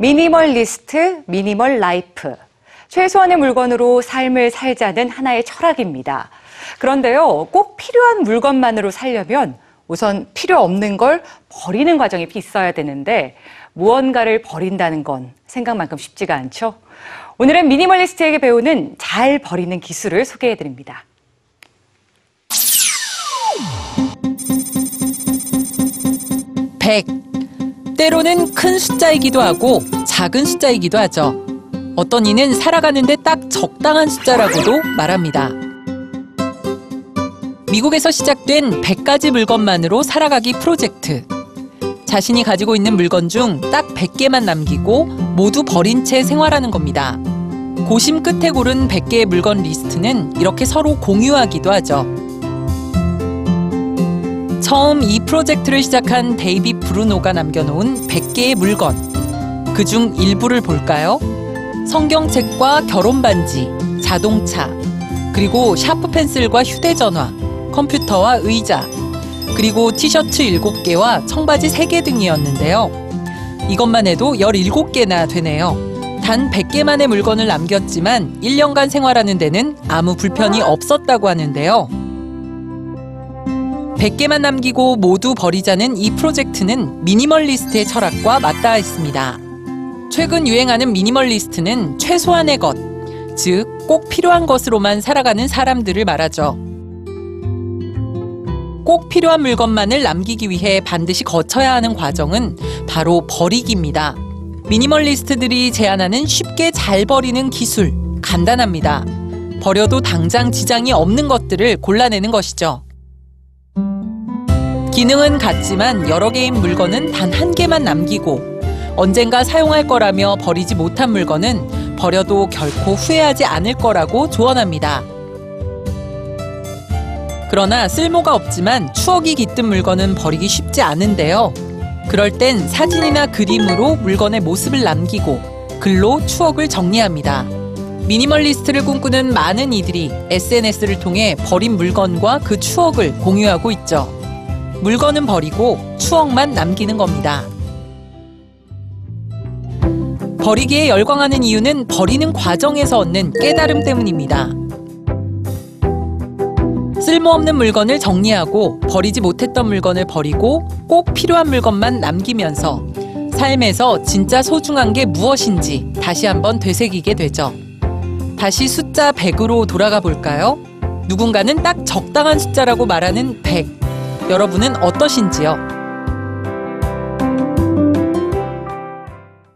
미니멀리스트, minimal life. 최소한의 물건으로 삶을 살자는 하나의 철학입니다. 그런데요, 꼭 필요한 물건만으로 살려면 우선 필요 없는 걸 버리는 과정이 있어야 되는데 무언가를 버린다는 건 생각만큼 쉽지가 않죠. 오늘은 미니멀리스트에게 배우는 잘 버리는 기술을 소개해 드립니다. 백 때로는 큰 숫자이기도 하고 작은 숫자이기도 하죠. 어떤 이는 살아가는데 딱 적당한 숫자라고도 말합니다. 미국에서 시작된 100가지 물건만으로 살아가기 프로젝트. 자신이 가지고 있는 물건 중 딱 100개만 남기고 모두 버린 채 생활하는 겁니다. 고심 끝에 고른 100개의 물건 리스트는 이렇게 서로 공유하기도 하죠. 처음 이 프로젝트를 시작한 데이비 브루노가 남겨놓은 100개의 물건. 그 중 일부를 볼까요? 성경책과 결혼 반지, 자동차, 그리고 샤프 펜슬과 휴대전화, 컴퓨터와 의자, 그리고 티셔츠 7개와 청바지 3개 등이었는데요. 이것만 해도 17개나 되네요. 단 100개만의 물건을 남겼지만 1년간 생활하는 데는 아무 불편이 없었다고 하는데요. 100개만 남기고 모두 버리자는 이 프로젝트는 미니멀리스트의 철학과 맞닿아 있습니다. 최근 유행하는 미니멀리스트는 최소한의 것, 즉, 꼭 필요한 것으로만 살아가는 사람들을 말하죠. 꼭 필요한 물건만을 남기기 위해 반드시 거쳐야 하는 과정은 바로 버리기입니다. 미니멀리스트들이 제안하는 쉽게 잘 버리는 기술, 간단합니다. 버려도 당장 지장이 없는 것들을 골라내는 것이죠. 기능은 같지만 여러 개인 물건은 단 한 개만 남기고 언젠가 사용할 거라며 버리지 못한 물건은 버려도 결코 후회하지 않을 거라고 조언합니다. 그러나 쓸모가 없지만 추억이 깃든 물건은 버리기 쉽지 않은데요. 그럴 땐 사진이나 그림으로 물건의 모습을 남기고 글로 추억을 정리합니다. 미니멀리스트를 꿈꾸는 많은 이들이 SNS를 통해 버린 물건과 그 추억을 공유하고 있죠. 물건은 버리고 추억만 남기는 겁니다. 버리기에 열광하는 이유는 버리는 과정에서 얻는 깨달음 때문입니다. 쓸모없는 물건을 정리하고 버리지 못했던 물건을 버리고 꼭 필요한 물건만 남기면서 삶에서 진짜 소중한 게 무엇인지 다시 한번 되새기게 되죠. 다시 숫자 100으로 돌아가 볼까요? 누군가는 딱 적당한 숫자라고 말하는 100. 여러분은 어떠신지요?